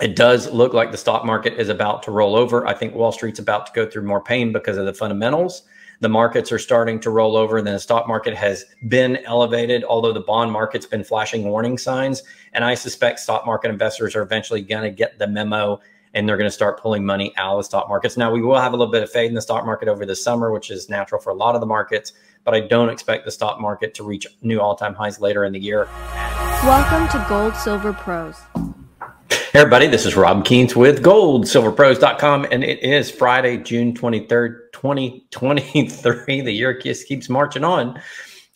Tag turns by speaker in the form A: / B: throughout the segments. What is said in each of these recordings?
A: it does look like the stock market is about to roll over. I think Wall Street's about to go through more pain because of the fundamentals. The markets are starting to roll over, and then the stock market has been elevated, although the bond market's been flashing warning signs. And I suspect stock market investors are eventually going to get the memo and they're going to start pulling money out of the stock markets. Now, we will have a little bit of fade in the stock market over the summer, which is natural for a lot of the markets, but I don't expect the stock market to reach new all time highs later in the year.
B: Welcome to Gold Silver Pros.
A: Hey everybody, this is Rob Kientz with goldsilverpros.com and it is Friday, June 23rd, 2023. The year keeps marching on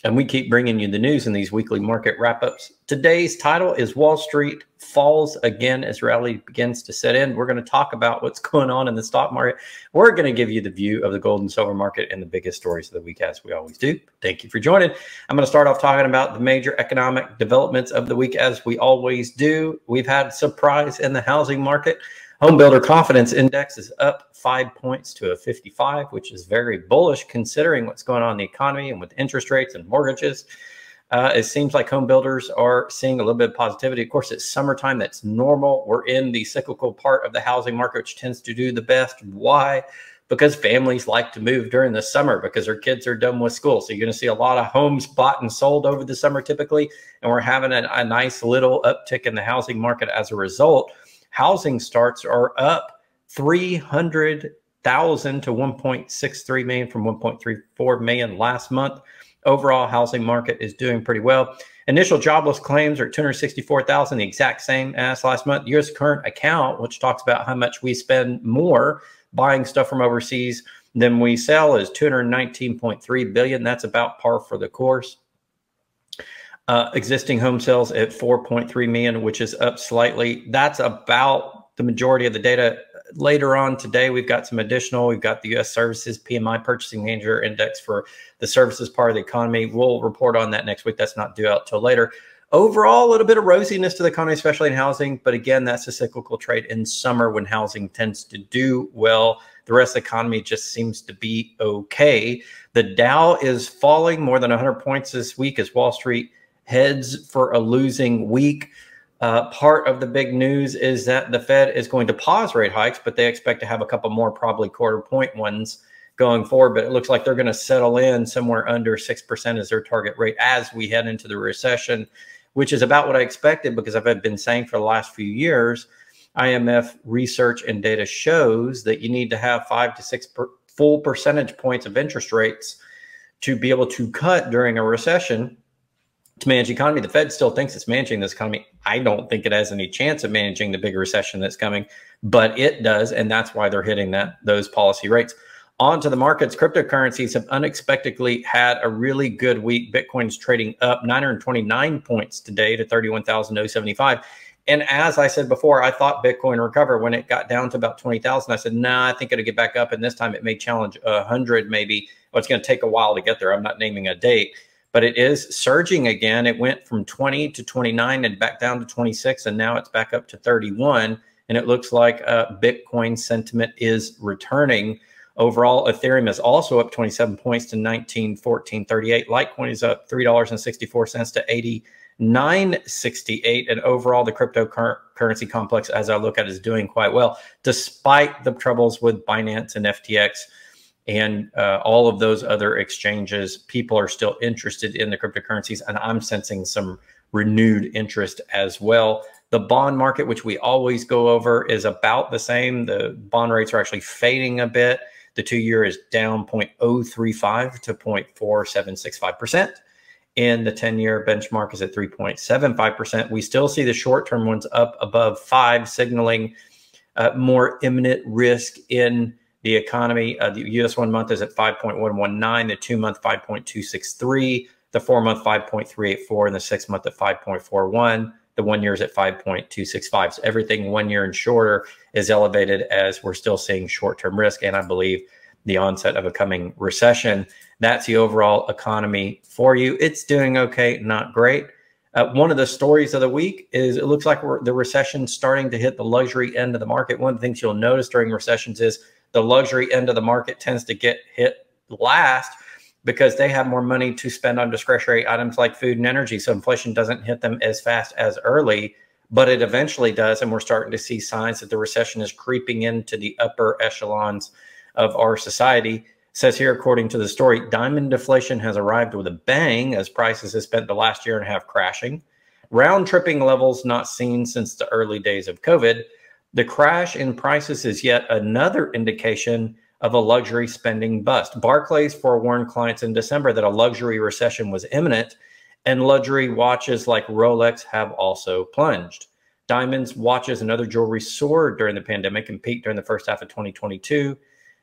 A: and we keep bringing you the news in these weekly market wrap-ups. Today's title is Wall Street falls again as rally begins to set in. We're going to talk about what's going on in the stock market. We're going to give you the view of the gold and silver market and the biggest stories of the week, as we always do. Thank you for joining. I'm going to start off talking about the major economic developments of the week, as we always do. We've had surprise in the housing market. Home builder confidence index is up five points to a 55, which is very bullish considering what's going on in the economy and with interest rates and mortgages. Uh, it seems like home builders are seeing a little bit of positivity. Of course, it's summertime. That's normal. We're in the cyclical part of the housing market, which tends to do the best. Why? Because families like to move during the summer because their kids are done with school. So you're going to see a lot of homes bought and sold over the summer typically. And we're having a, a nice little uptick in the housing market as a result. Housing starts are up 300,000 to 1.63 million from 1.34 million last month. Overall, housing market is doing pretty well. Initial jobless claims are 264,000, the exact same as last month. U.S. current account, which talks about how much we spend more buying stuff from overseas than we sell, is 219.3 billion. That's about par for the course. Uh, existing home sales at 4.3 million, which is up slightly. That's about the majority of the data later on today, we've got some additional. We've got the U.S. Services PMI Purchasing Manager Index for the services part of the economy. We'll report on that next week. That's not due out till later. Overall, a little bit of rosiness to the economy, especially in housing. But again, that's a cyclical trade in summer when housing tends to do well. The rest of the economy just seems to be okay. The Dow is falling more than 100 points this week as Wall Street heads for a losing week. Uh, part of the big news is that the Fed is going to pause rate hikes, but they expect to have a couple more, probably quarter point ones going forward. But it looks like they're going to settle in somewhere under 6% as their target rate as we head into the recession, which is about what I expected because I've been saying for the last few years. IMF research and data shows that you need to have five to six per, full percentage points of interest rates to be able to cut during a recession to manage the economy. The Fed still thinks it's managing this economy. I don't think it has any chance of managing the big recession that's coming, but it does, and that's why they're hitting that those policy rates. On to the markets, cryptocurrencies have unexpectedly had a really good week. Bitcoin's trading up 929 points today to 31,075. And as I said before, I thought Bitcoin recover when it got down to about 20,000. I said, nah, I think it'll get back up. And this time it may challenge 100 maybe. Well, it's going to take a while to get there. I'm not naming a date but it is surging again. It went from 20 to 29 and back down to 26, and now it's back up to 31. And it looks like uh, Bitcoin sentiment is returning. Overall, Ethereum is also up 27 points to 1914.38. Litecoin is up $3.64 to 89.68. And overall, the cryptocurrency complex, as I look at, is doing quite well, despite the troubles with Binance and FTX and uh, all of those other exchanges, people are still interested in the cryptocurrencies, and I'm sensing some renewed interest as well. The bond market, which we always go over, is about the same. The bond rates are actually fading a bit. The two year is down 0.035 to 0.4765%. And the 10 year benchmark is at 3.75%. We still see the short term ones up above five, signaling uh, more imminent risk in the economy, uh, the US one month is at 5.119, the two month 5.263, the four month 5.384, and the six month at 5.41. The one year is at 5.265. So everything one year and shorter is elevated as we're still seeing short term risk. And I believe the onset of a coming recession. That's the overall economy for you. It's doing okay, not great. Uh, one of the stories of the week is it looks like the recession starting to hit the luxury end of the market. One of the things you'll notice during recessions is the luxury end of the market tends to get hit last because they have more money to spend on discretionary items like food and energy. So inflation doesn't hit them as fast as early. but it eventually does. And we're starting to see signs that the recession is creeping into the upper echelons of our society. Says here, according to the story, diamond deflation has arrived with a bang as prices have spent the last year and a half crashing. Round tripping levels not seen since the early days of COVID. The crash in prices is yet another indication of a luxury spending bust. Barclays forewarned clients in December that a luxury recession was imminent, and luxury watches like Rolex have also plunged. Diamonds, watches, and other jewelry soared during the pandemic and peaked during the first half of 2022.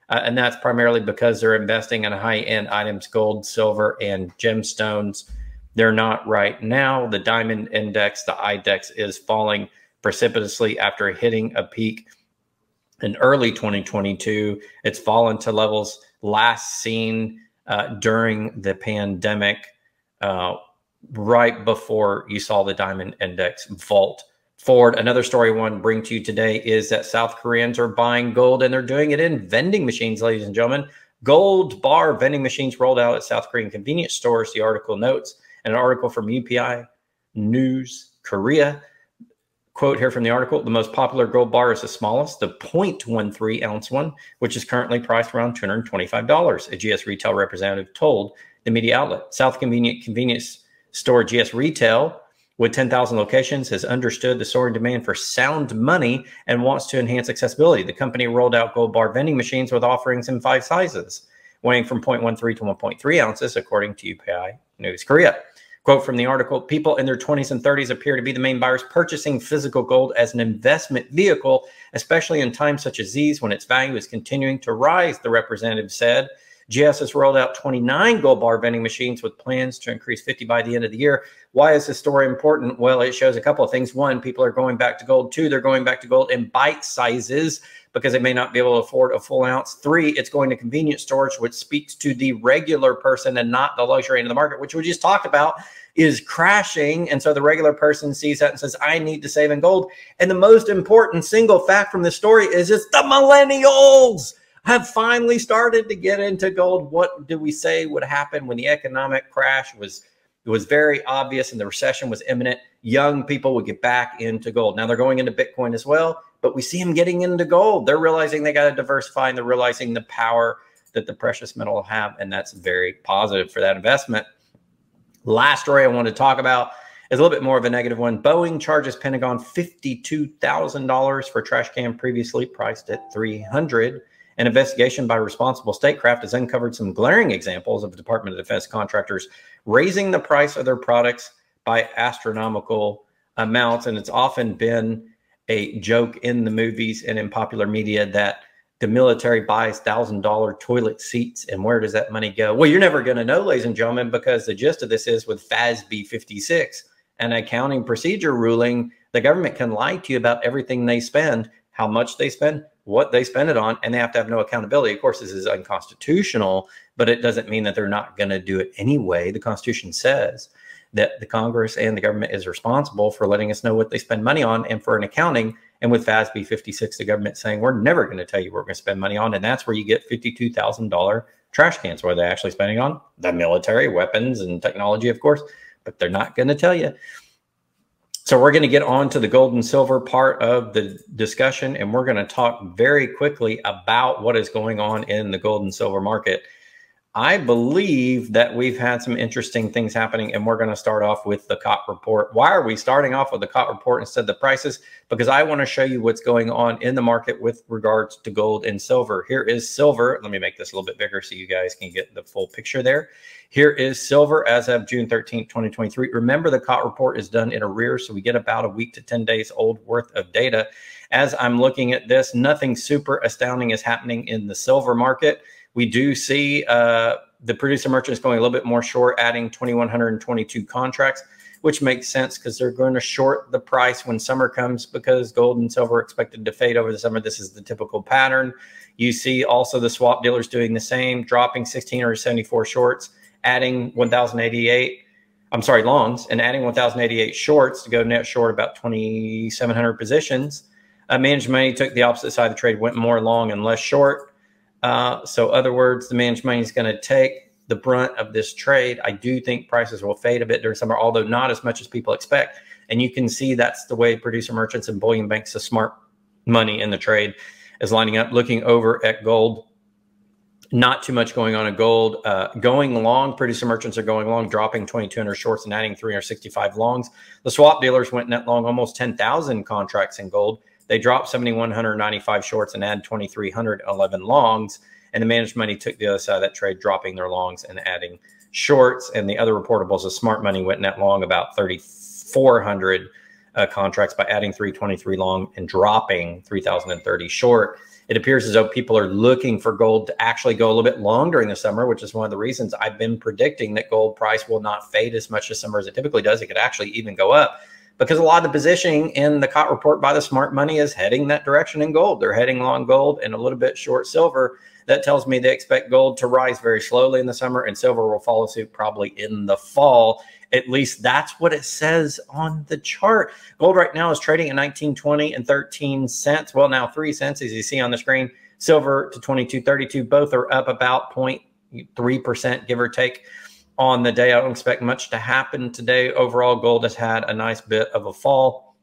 A: Uh, and that's primarily because they're investing in high end items, gold, silver, and gemstones. They're not right now. The diamond index, the IDEX, is falling precipitously after hitting a peak in early 2022. It's fallen to levels last seen uh, during the pandemic, uh, right before you saw the diamond index vault forward. Another story I want to bring to you today is that South Koreans are buying gold and they're doing it in vending machines, ladies and gentlemen. Gold bar vending machines rolled out at South Korean convenience stores, the article notes. An article from UPI News Korea quote here from the article the most popular gold bar is the smallest the 0.13 ounce one which is currently priced around $225 a gs retail representative told the media outlet. South convenient convenience store gs retail with 10,000 locations has understood the soaring demand for sound money and wants to enhance accessibility. The company rolled out gold bar vending machines with offerings in five sizes weighing from 0.13 to 1.3 ounces according to upi news korea Quote from the article People in their 20s and 30s appear to be the main buyers purchasing physical gold as an investment vehicle, especially in times such as these when its value is continuing to rise, the representative said. GS has rolled out 29 gold bar vending machines with plans to increase 50 by the end of the year. Why is this story important? Well, it shows a couple of things. One, people are going back to gold. Two, they're going back to gold in bite sizes because they may not be able to afford a full ounce. Three, it's going to convenience stores, which speaks to the regular person and not the luxury end of the market, which we just talked about is crashing. And so the regular person sees that and says, I need to save in gold. And the most important single fact from this story is it's the millennials have finally started to get into gold. What do we say would happen when the economic crash was it was very obvious and the recession was imminent? Young people would get back into gold. Now they're going into Bitcoin as well, but we see them getting into gold. They're realizing they got to diversify and they're realizing the power that the precious metal have. And that's very positive for that investment. Last story I want to talk about is a little bit more of a negative one. Boeing charges Pentagon $52,000 for trash can previously priced at 300. An investigation by Responsible Statecraft has uncovered some glaring examples of Department of Defense contractors raising the price of their products by astronomical amounts. And it's often been a joke in the movies and in popular media that the military buys thousand dollar toilet seats and where does that money go? Well you're never going to know ladies and gentlemen because the gist of this is with fasb 56 an accounting procedure ruling the government can lie to you about everything they spend how much they spend what they spend it on and they have to have no accountability. Of course this is unconstitutional but it doesn't mean that they're not going to do it anyway. The constitution says that the congress and the government is responsible for letting us know what they spend money on and for an accounting and with FASB 56, the government saying we're never going to tell you what we're going to spend money on. And that's where you get $52,000 trash cans. What are they actually spending on? The military, weapons, and technology, of course, but they're not going to tell you. So we're going to get on to the gold and silver part of the discussion, and we're going to talk very quickly about what is going on in the gold and silver market. I believe that we've had some interesting things happening, and we're going to start off with the COT report. Why are we starting off with the COT report instead of the prices? Because I want to show you what's going on in the market with regards to gold and silver. Here is silver. Let me make this a little bit bigger so you guys can get the full picture there. Here is silver as of June 13, 2023. Remember, the COT report is done in arrears, so we get about a week to 10 days old worth of data. As I'm looking at this, nothing super astounding is happening in the silver market. We do see uh, the producer merchants going a little bit more short, adding 2,122 contracts, which makes sense because they're going to short the price when summer comes because gold and silver are expected to fade over the summer. This is the typical pattern. You see also the swap dealers doing the same, dropping 16 or 74 shorts, adding 1,088. I'm sorry, longs, and adding 1,088 shorts to go net short about 2,700 positions. Uh, managed money took the opposite side of the trade, went more long and less short. Uh, so, other words, the managed money is going to take the brunt of this trade. I do think prices will fade a bit during summer, although not as much as people expect. And you can see that's the way producer merchants and bullion banks, the smart money in the trade, is lining up. Looking over at gold, not too much going on in gold. Uh, going long, producer merchants are going long, dropping 2,200 shorts and adding 365 longs. The swap dealers went net long almost 10,000 contracts in gold. They dropped 7,195 shorts and added 2,311 longs. And the managed money took the other side of that trade, dropping their longs and adding shorts. And the other reportables, the smart money went net long about 3,400 uh, contracts by adding 323 long and dropping 3,030 short it appears as though people are looking for gold to actually go a little bit long during the summer, which is one of the reasons I've been predicting that gold price will not fade as much this summer as it typically does. It could actually even go up because a lot of the positioning in the COT report by the smart money is heading that direction in gold. They're heading long gold and a little bit short silver. That tells me they expect gold to rise very slowly in the summer and silver will follow suit probably in the fall. At least that's what it says on the chart. Gold right now is trading at 1920 and 13 cents. Well, now 3 cents as you see on the screen. Silver to 2232. Both are up about 0.3%, give or take on the day. I don't expect much to happen today. Overall, gold has had a nice bit of a fall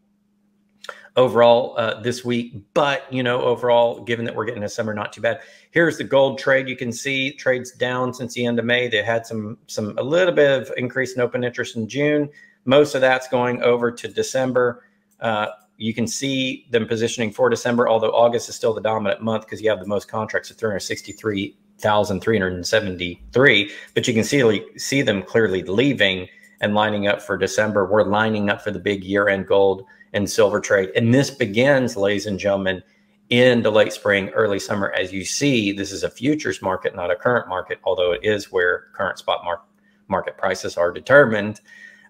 A: overall uh, this week. But, you know, overall, given that we're getting a summer, not too bad. Here's the gold trade. You can see trades down since the end of May. They had some, some, a little bit of increase in open interest in June. Most of that's going over to December. Uh, you can see them positioning for December, although August is still the dominant month because you have the most contracts at 363,373. But you can see, see them clearly leaving and lining up for December. We're lining up for the big year end gold and silver trade. And this begins, ladies and gentlemen, in the late spring, early summer. As you see, this is a futures market, not a current market, although it is where current spot mar- market prices are determined.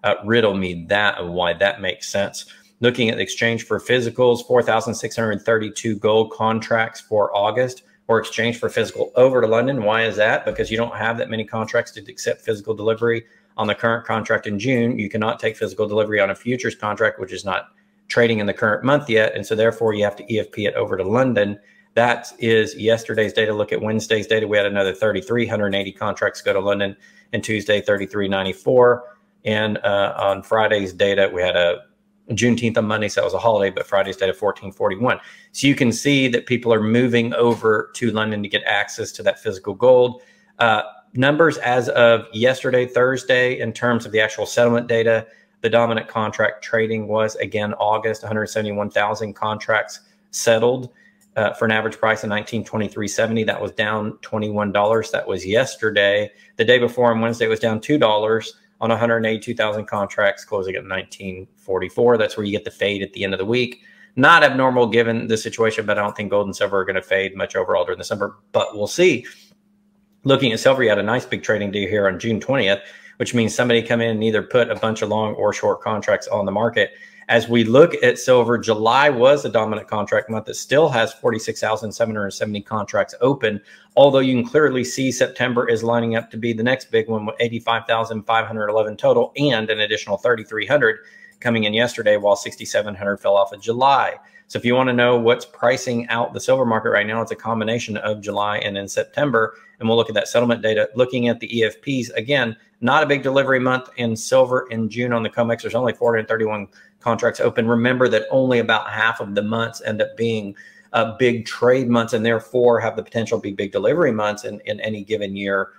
A: Uh, riddle me that and why that makes sense. Looking at the exchange for physicals, 4,632 gold contracts for August or exchange for physical over to London. Why is that? Because you don't have that many contracts to accept physical delivery on the current contract in June. You cannot take physical delivery on a futures contract, which is not trading in the current month yet. And so therefore you have to EFP it over to London. That is yesterday's data. Look at Wednesday's data. We had another 3,380 contracts go to London and Tuesday, 3,394. And uh, on Friday's data, we had a Juneteenth on Monday, so that was a holiday, but Friday's data 1441. So you can see that people are moving over to London to get access to that physical gold. Uh, numbers as of yesterday, Thursday, in terms of the actual settlement data, the dominant contract trading was again August, 171,000 contracts settled uh, for an average price of 1923.70. That was down $21. That was yesterday. The day before on Wednesday it was down $2 on 182,000 contracts closing at 1944. That's where you get the fade at the end of the week. Not abnormal given the situation, but I don't think gold and silver are going to fade much overall during the summer, but we'll see. Looking at silver, you had a nice big trading day here on June 20th which means somebody come in and either put a bunch of long or short contracts on the market. As we look at silver, July was a dominant contract month. It still has 46,770 contracts open, although you can clearly see September is lining up to be the next big one with 85,511 total and an additional 3,300 coming in yesterday, while 6,700 fell off of July. So if you want to know what's pricing out the silver market right now, it's a combination of July and in September. And we'll look at that settlement data. Looking at the EFPs, again, not a big delivery month in silver in June on the COMEX. There's only 431 contracts open. Remember that only about half of the months end up being uh, big trade months and therefore have the potential to be big delivery months in, in any given year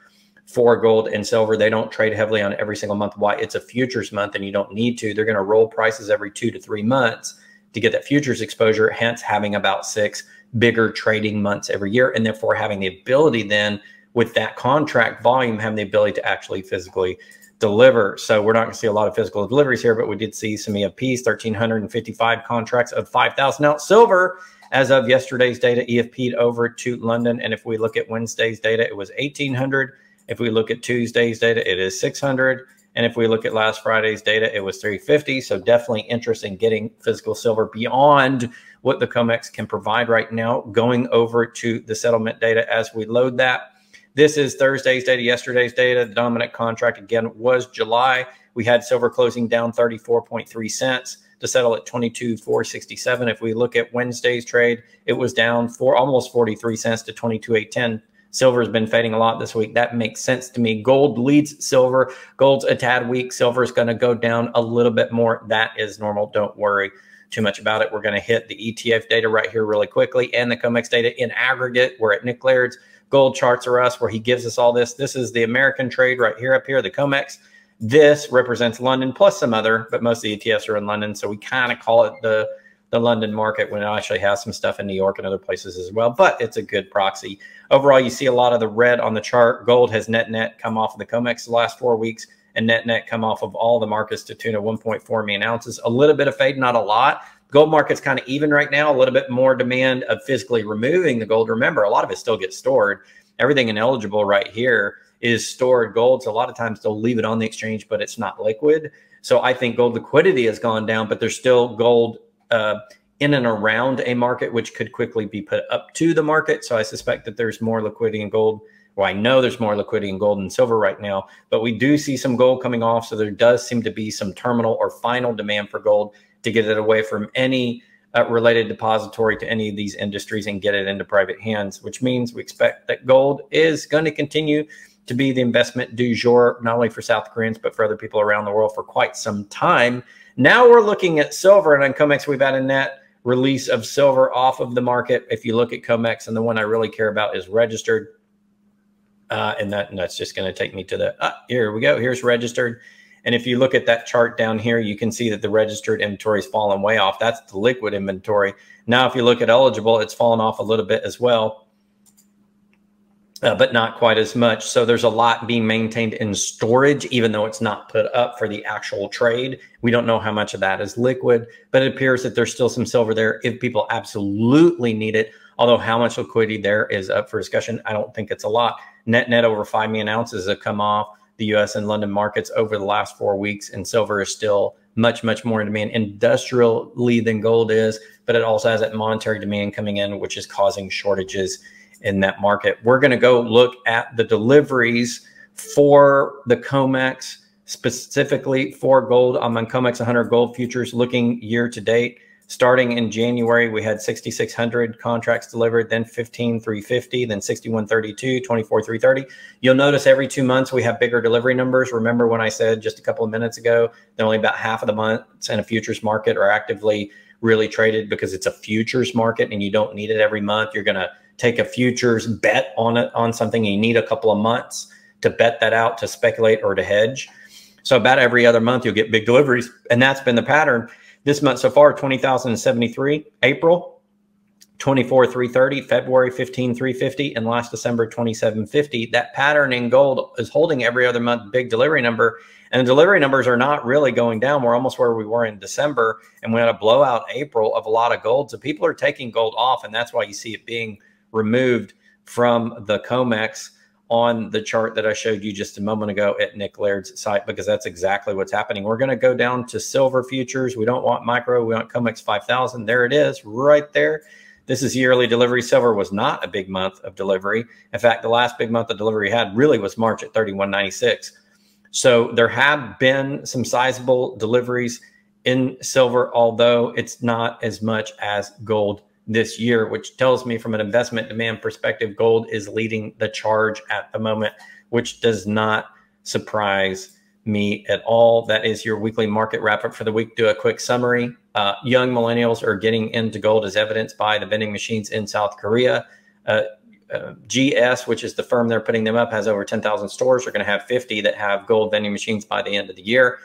A: for gold and silver. They don't trade heavily on every single month. Why? It's a futures month and you don't need to. They're going to roll prices every two to three months to get that futures exposure, hence having about six bigger trading months every year and therefore having the ability then with that contract volume having the ability to actually physically deliver. So we're not going to see a lot of physical deliveries here, but we did see some EFPs, 1,355 contracts of 5,000 ounce silver as of yesterday's data, EFP'd over to London. And if we look at Wednesday's data, it was 1,800. If we look at Tuesday's data, it is 600. And if we look at last Friday's data, it was 350. So definitely interest in getting physical silver beyond what the COMEX can provide right now, going over to the settlement data as we load that. This is Thursday's data, yesterday's data. The dominant contract again was July. We had silver closing down 34.3 cents to settle at 22.467. If we look at Wednesday's trade, it was down for almost 43 cents to 22.810 Silver has been fading a lot this week. That makes sense to me. Gold leads silver. Gold's a tad weak. Is going to go down a little bit more. That is normal. Don't worry too much about it. We're going to hit the ETF data right here really quickly and the COMEX data in aggregate. We're at Nick Laird's gold charts are us where he gives us all this. This is the American trade right here up here, the COMEX. This represents London plus some other, but most of the ETFs are in London. So we kind of call it the the London market when it actually has some stuff in New York and other places as well. But it's a good proxy. Overall, you see a lot of the red on the chart. Gold has net net come off of the COMEX the last four weeks and net net come off of all the markets to tune of 1.4 million ounces. A little bit of fade, not a lot. Gold market's kind of even right now, a little bit more demand of physically removing the gold. Remember, a lot of it still gets stored. Everything ineligible right here is stored gold. So a lot of times they'll leave it on the exchange, but it's not liquid. So I think gold liquidity has gone down, but there's still gold uh, in and around a market, which could quickly be put up to the market. So I suspect that there's more liquidity in gold. Well, I know there's more liquidity in gold and silver right now, but we do see some gold coming off. So there does seem to be some terminal or final demand for gold to get it away from any uh, related depository to any of these industries and get it into private hands, which means we expect that gold is going to continue to be the investment du jour, not only for South Koreans, but for other people around the world for quite some time. Now we're looking at silver, and on COMEX, we've had a net release of silver off of the market. If you look at COMEX, and the one I really care about is registered. Uh, and, that, and that's just going to take me to the, uh, here we go. Here's registered. And if you look at that chart down here, you can see that the registered inventory has fallen way off. That's the liquid inventory. Now, if you look at eligible, it's fallen off a little bit as well uh, but not quite as much. So there's a lot being maintained in storage, even though it's not put up for the actual trade. We don't know how much of that is liquid, but it appears that there's still some silver there if people absolutely need it. Although how much liquidity there is up for discussion, I don't think it's a lot. Net net over 5 million ounces have come off the US and London markets over the last four weeks, and silver is still much, much more in demand industrially than gold is, but it also has that monetary demand coming in, which is causing shortages in that market. We're going to go look at the deliveries for the COMEX, specifically for gold. I'm on COMEX 100 gold futures looking year to date. Starting in January, we had 6,600 contracts delivered, then 15,350, then 6132, 24,330. You'll notice every two months we have bigger delivery numbers. Remember when I said just a couple of minutes ago that only about half of the months in a futures market are actively really traded because it's a futures market and you don't need it every month. You're going to take a futures bet on it on something you need a couple of months to bet that out to speculate or to hedge. So about every other month you'll get big deliveries. And that's been the pattern. This month so far 20073 april 24 330 february 15 350 and last december 2750 that pattern in gold is holding every other month big delivery number. And the delivery numbers are not really going down. We're almost where we were in december and we had a blowout april of a lot of gold so people are taking gold off and that's why you see it being removed from the COMEX on the chart that I showed you just a moment ago at Nick Laird's site because that's exactly what's happening. We're going to go down to silver futures. We don't want micro. We want COMEX 5000. There it is right there. This is yearly delivery. Silver was not a big month of delivery. In fact, the last big month of delivery had really was March at 31.96. So there have been some sizable deliveries in silver, although it's not as much as gold this year, which tells me from an investment demand perspective, gold is leading the charge at the moment, which does not surprise me at all. That is your weekly market wrap up for the week. Do a quick summary. Uh, young millennials are getting into gold as evidenced by the vending machines in South Korea. Uh, uh, GS, which is the firm they're putting them up, has over 10,000 stores. They're going to have 50 that have gold vending machines by the end of the year.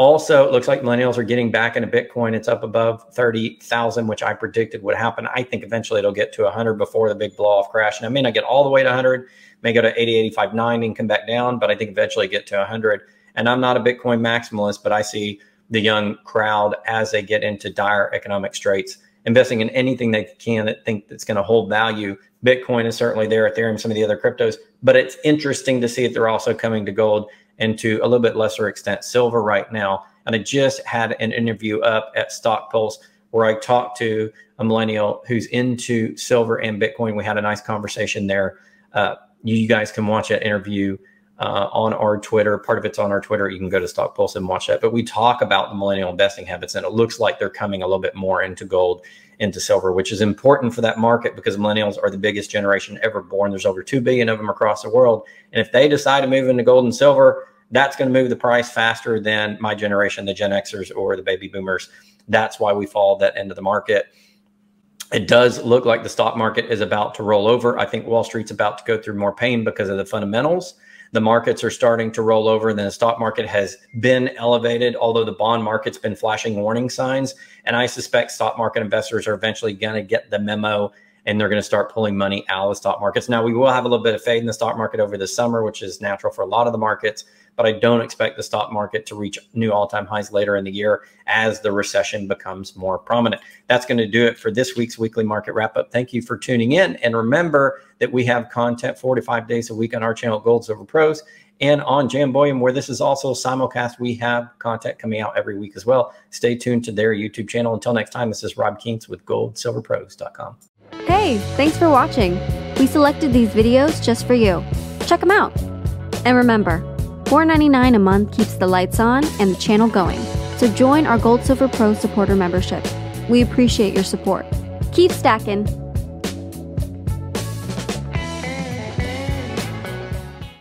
A: Also, it looks like millennials are getting back into Bitcoin. It's up above 30,000, which I predicted would happen. I think eventually it'll get to 100 before the big blow off crash. And I may not get all the way to 100, may go to 80, 85, 90 and come back down, but I think eventually get to 100. And I'm not a Bitcoin maximalist, but I see the young crowd as they get into dire economic straits, investing in anything they can that think that's going to hold value. Bitcoin is certainly there, Ethereum, some of the other cryptos, but it's interesting to see that they're also coming to gold and to a little bit lesser extent silver right now. And I just had an interview up at Stock Pulse where I talked to a millennial who's into silver and Bitcoin. We had a nice conversation there. Uh, you guys can watch that interview uh, on our Twitter. Part of it's on our Twitter. You can go to Stock Pulse and watch that. But we talk about the millennial investing habits, and it looks like they're coming a little bit more into gold into silver, which is important for that market because millennials are the biggest generation ever born. There's over 2 billion of them across the world. And if they decide to move into gold and silver, that's going to move the price faster than my generation, the Gen Xers or the baby boomers. That's why we follow that end of the market. It does look like the stock market is about to roll over. I think Wall Street's about to go through more pain because of the fundamentals. The markets are starting to roll over. and Then the stock market has been elevated, although the bond market's been flashing warning signs. And I suspect stock market investors are eventually going to get the memo and they're going to start pulling money out of the stock markets. Now, we will have a little bit of fade in the stock market over the summer, which is natural for a lot of the markets but I don't expect the stock market to reach new all time highs later in the year as the recession becomes more prominent. That's going to do it for this week's weekly market wrap up. Thank you for tuning in. And remember that we have content 45 days a week on our channel, Gold Silver Pros. And on Jambolium, where this is also simulcast, we have content coming out every week as well. Stay tuned to their YouTube channel. Until next time, this is Rob Kientz with goldsilverpros.com.
B: Hey, thanks for watching. We selected these videos just for you. Check them out. And remember, $4.99 a month keeps the lights on and the channel going. So join our Gold Silver Pro supporter membership. We appreciate your support. Keep stacking.